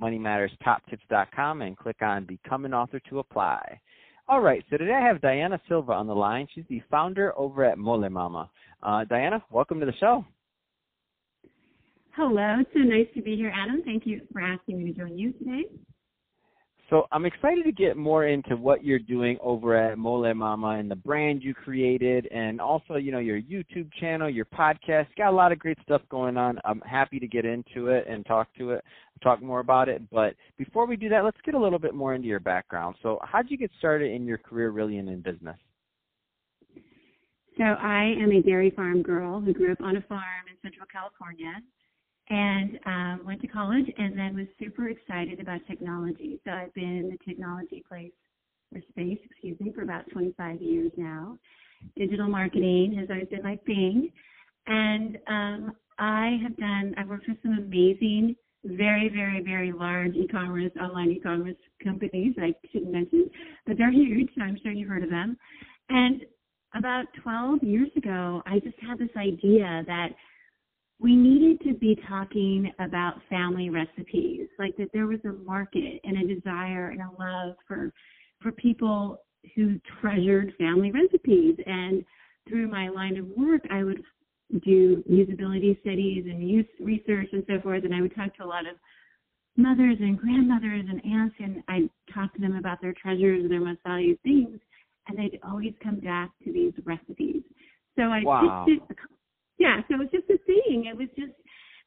moneymatterstoptips.com, and click on Become an Author to apply. All right, so today I have Diana Silva on the line. She's the founder over at Mole Mama. Uh, Diana, welcome to the show. Hello, it's so nice to be here, Adam. Thank you for asking me to join you today. So I'm excited to get more into what you're doing over at Mole Mama and the brand you created, and also you know your YouTube channel, your podcast. Got a lot of great stuff going on. I'm happy to get into it and talk to it, talk more about it. But before we do that, let's get a little bit more into your background. So how did you get started in your career, really, and in business? So I am a dairy farm girl who grew up on a farm in Central California and um, went to college and then was super excited about technology. So I've been in the technology place or space, excuse me, for about 25 years now. Digital marketing has always been my thing. And um, I have done, I've worked with some amazing, very, very, very large e-commerce, online e-commerce companies I shouldn't mention, but they're huge. I'm sure you've heard of them. And about 12 years ago, I just had this idea that we needed to be talking about family recipes, like that there was a market and a desire and a love for for people who treasured family recipes. And through my line of work, I would do usability studies and use research and so forth, and I would talk to a lot of mothers and grandmothers and aunts, and I'd talk to them about their treasures, and their most valued things, and they'd always come back to these recipes. So I wow. just did yeah, so it was just a thing. It was just,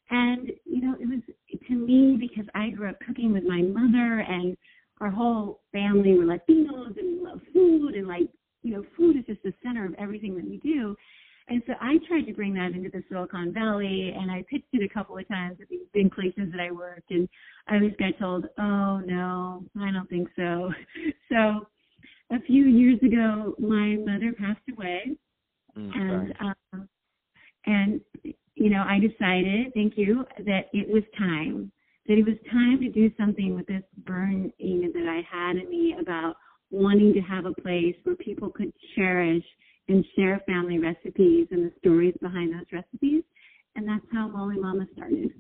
and you know, it was to me because I grew up cooking with my mother, and our whole family were Latinos, and we love food, and like you know, food is just the center of everything that we do. And so I tried to bring that into the Silicon Valley, and I pitched it a couple of times at these big places that I worked, and I always got told, "Oh no, I don't think so." So a few years ago, my mother passed away, Mm, and um, and, you know, I decided, thank you, that it was time, that it was time to do something with this burn that I had in me about wanting to have a place where people could cherish and share family recipes and the stories behind those recipes. And that's how Mole Mama started.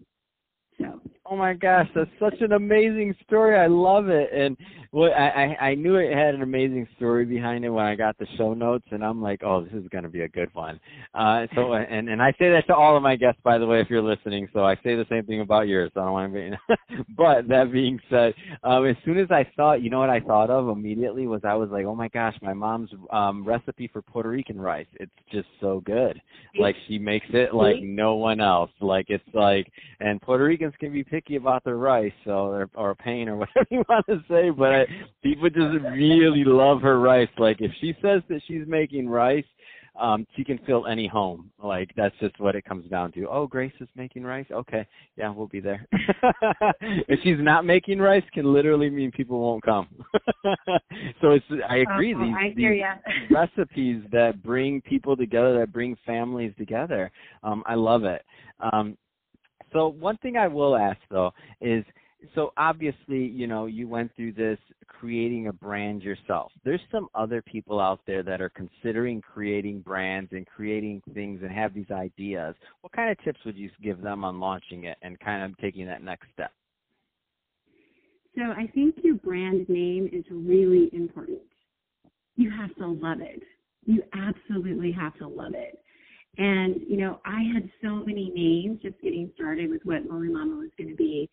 So. Oh my gosh, that's such an amazing story. I love it. And what I, I I knew it had an amazing story behind it when I got the show notes and I'm like, oh, this is going to be a good one. Uh so and and I say that to all of my guests by the way if you're listening. So I say the same thing about yours. So I don't want to be But that being said, um as soon as I saw it, you know what I thought of immediately was I was like, "Oh my gosh, my mom's um recipe for Puerto Rican rice. It's just so good. Like she makes it like no one else. Like it's like and Puerto Ricans can be picky about their rice, so or, or pain or whatever you want to say. But I, people just really love her rice. Like if she says that she's making rice, um, she can fill any home. Like that's just what it comes down to. Oh, Grace is making rice. Okay, yeah, we'll be there. if she's not making rice, can literally mean people won't come. so it's I agree. Oh, these, I these recipes that bring people together, that bring families together. Um, I love it. Um, so one thing I will ask though is so obviously, you know, you went through this creating a brand yourself. There's some other people out there that are considering creating brands and creating things and have these ideas. What kind of tips would you give them on launching it and kind of taking that next step? So I think your brand name is really important. You have to love it. You absolutely have to love it. And, you know, I had so many names just getting started with what Mole Mama was going to be.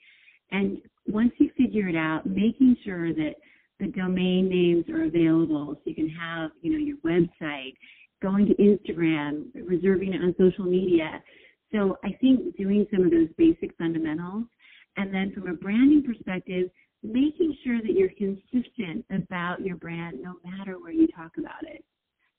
And once you figure it out, making sure that the domain names are available so you can have, you know, your website, going to Instagram, reserving it on social media. So I think doing some of those basic fundamentals and then from a branding perspective, making sure that you're consistent about your brand no matter where you talk about it.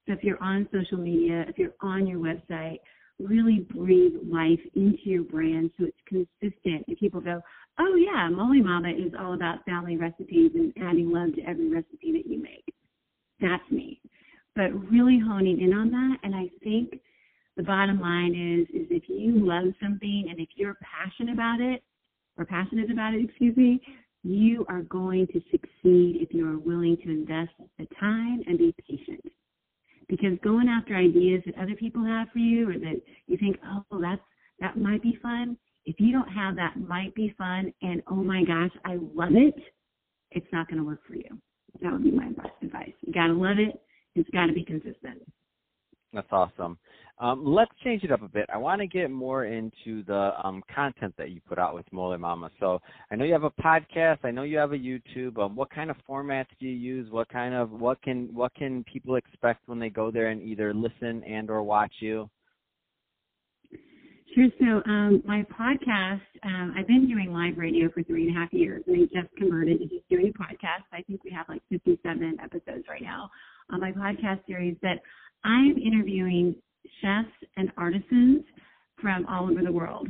So if you're on social media, if you're on your website, really breathe life into your brand so it's consistent. And people go, Oh yeah, Mole Mama is all about family recipes and adding love to every recipe that you make. That's me. But really honing in on that, and I think the bottom line is is if you love something and if you're passionate about it or passionate about it, excuse me, you are going to succeed if you are willing to invest the time and be patient. Because going after ideas that other people have for you or that you think, oh, that's that might be fun, if you don't have that might be fun and oh my gosh, I love it, it's not going to work for you. That would be my advice. You got to love it. It's got to be consistent. That's awesome. Um, let's change it up a bit. I want to get more into the um, content that you put out with Mole Mama. So I know you have a podcast. I know you have a YouTube. Um, what kind of formats do you use? What kind of what can what can people expect when they go there and either listen and or watch you? Sure. So um, my podcast, um, I've been doing live radio for three and a half years, and I just converted to just doing podcasts. I think we have like 57 episodes right now on my podcast series. But I'm interviewing chefs and artisans from all over the world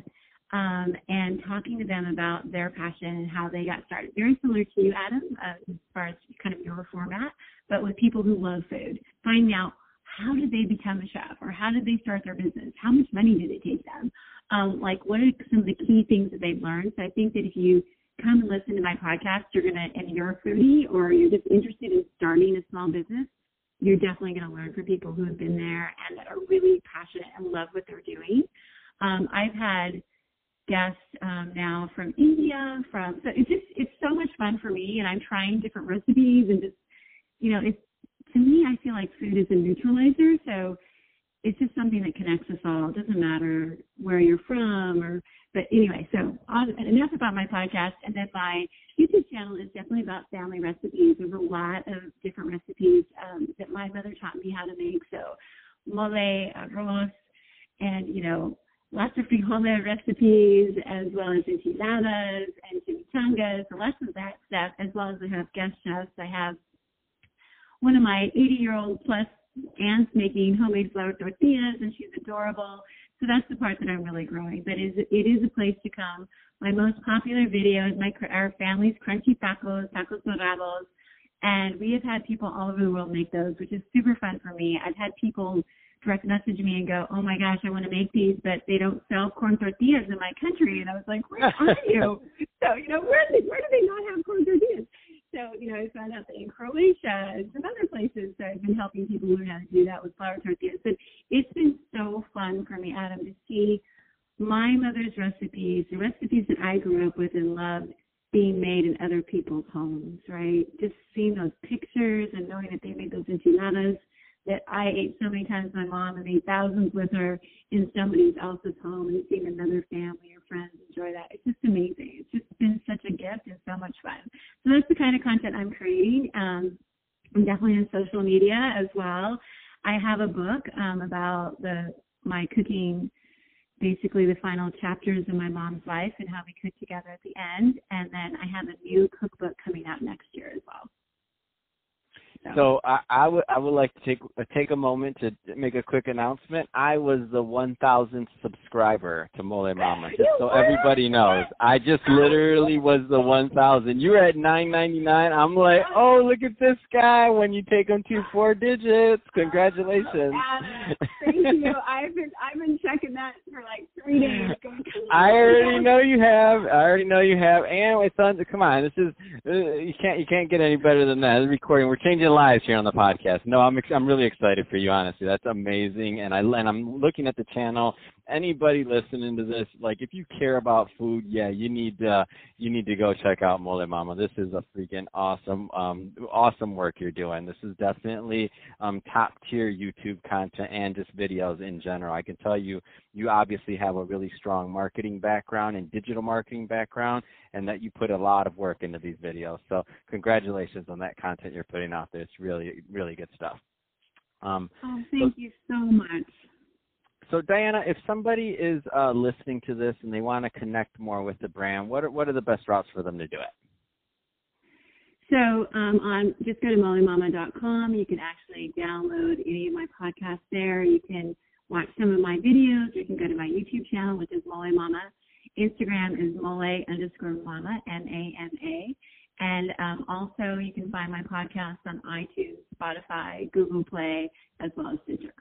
um, and talking to them about their passion and how they got started. Very similar to you, Adam, uh, as far as kind of your format, but with people who love food. Finding out how did they become a chef or how did they start their business? How much money did it take them? Um, like, what are some of the key things that they've learned? So I think that if you come and listen to my podcast, you're going to, and you're a foodie or you're just interested in starting a small business, you're definitely going to learn from people who have been there and that are really passionate and love what they're doing. Um, I've had guests um, now from India, from so it's just it's so much fun for me, and I'm trying different recipes and just you know it's to me I feel like food is a neutralizer, so it's just something that connects us all. It doesn't matter where you're from or but anyway, so enough about my podcast. And then my YouTube channel is definitely about family recipes. There's a lot of different recipes um, that my mother taught me how to make. So mole, arroz, and you know lots of frijole recipes as well as enchiladas and chimichangas, so lots of that stuff. As well as I have guest chefs. I have one of my 80 year old plus aunts making homemade flour tortillas, and she's adorable. So that's the part that I'm really growing. But it is, it is a place to come. My most popular video is my our family's crunchy tacos, tacos dorados, and we have had people all over the world make those, which is super fun for me. I've had people direct message me and go, "Oh my gosh, I want to make these, but they don't sell corn tortillas in my country." And I was like, "Where are you?" so you know, where did where do they not have corn tortillas? So, you know, I found out that in Croatia and some other places that I've been helping people learn how to do that with flour tortillas. But it's been so fun for me, Adam, to see my mother's recipes, the recipes that I grew up with and loved being made in other people's homes, right? Just seeing those pictures and knowing that they made those enchiladas that I ate so many times my mom and ate thousands with her in somebody else's home and seeing another family friends enjoy that. It's just amazing. It's just been such a gift and so much fun. So that's the kind of content I'm creating. Um, I'm definitely on social media as well. I have a book um, about the my cooking, basically the final chapters of my mom's life and how we cook together at the end. And then I have a new cookbook coming out next year as. So I, I would I would like to take uh, take a moment to make a quick announcement. I was the 1,000th subscriber to Mole Mama, just so everybody knows. I just literally was the 1,000. You were at 9.99. I'm like, oh, look at this guy. When you take him to four digits, congratulations. Thank you. I've been I've been checking that for like three days. I already know you have. I already know you have. And my son, come on, this is uh, you can't you can't get any better than that. Recording. We're changing lives here on the podcast. No, I'm ex- I'm really excited for you. Honestly, that's amazing. And I and I'm looking at the channel. Anybody listening to this, like if you care about food, yeah, you need uh, you need to go check out Mole Mama. This is a freaking awesome um, awesome work you're doing. This is definitely um, top tier YouTube content and just videos in general. I can tell you, you obviously have a really strong marketing background and digital marketing background, and that you put a lot of work into these videos. So congratulations on that content you're putting out there. It's really, really good stuff. Um, oh, thank so, you so much. So Diana, if somebody is uh, listening to this and they want to connect more with the brand, what are, what are the best routes for them to do it? So um, on just go to molemama.com. You can actually download any of my podcasts there. You can watch some of my videos. You can go to my YouTube channel, which is Mole Mama. Instagram is mole underscore mama, M-A-M-A. And um, also, you can find my podcast on iTunes, Spotify, Google Play, as well as Stitcher.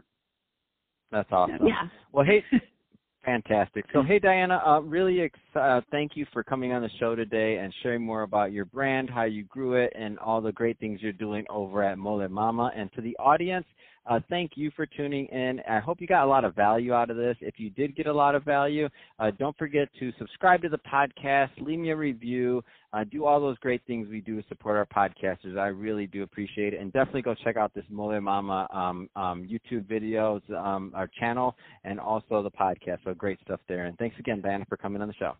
That's awesome. Yeah. Well, hey, fantastic. So, hey, Diana, uh, really ex- uh, thank you for coming on the show today and sharing more about your brand, how you grew it, and all the great things you're doing over at Mole Mama. And to the audience, uh, thank you for tuning in. I hope you got a lot of value out of this. If you did get a lot of value, uh, don't forget to subscribe to the podcast, leave me a review, uh, do all those great things we do to support our podcasters. I really do appreciate it. And definitely go check out this Mole Mama um, um, YouTube videos, um, our channel, and also the podcast. So great stuff there. And thanks again, Diana, for coming on the show.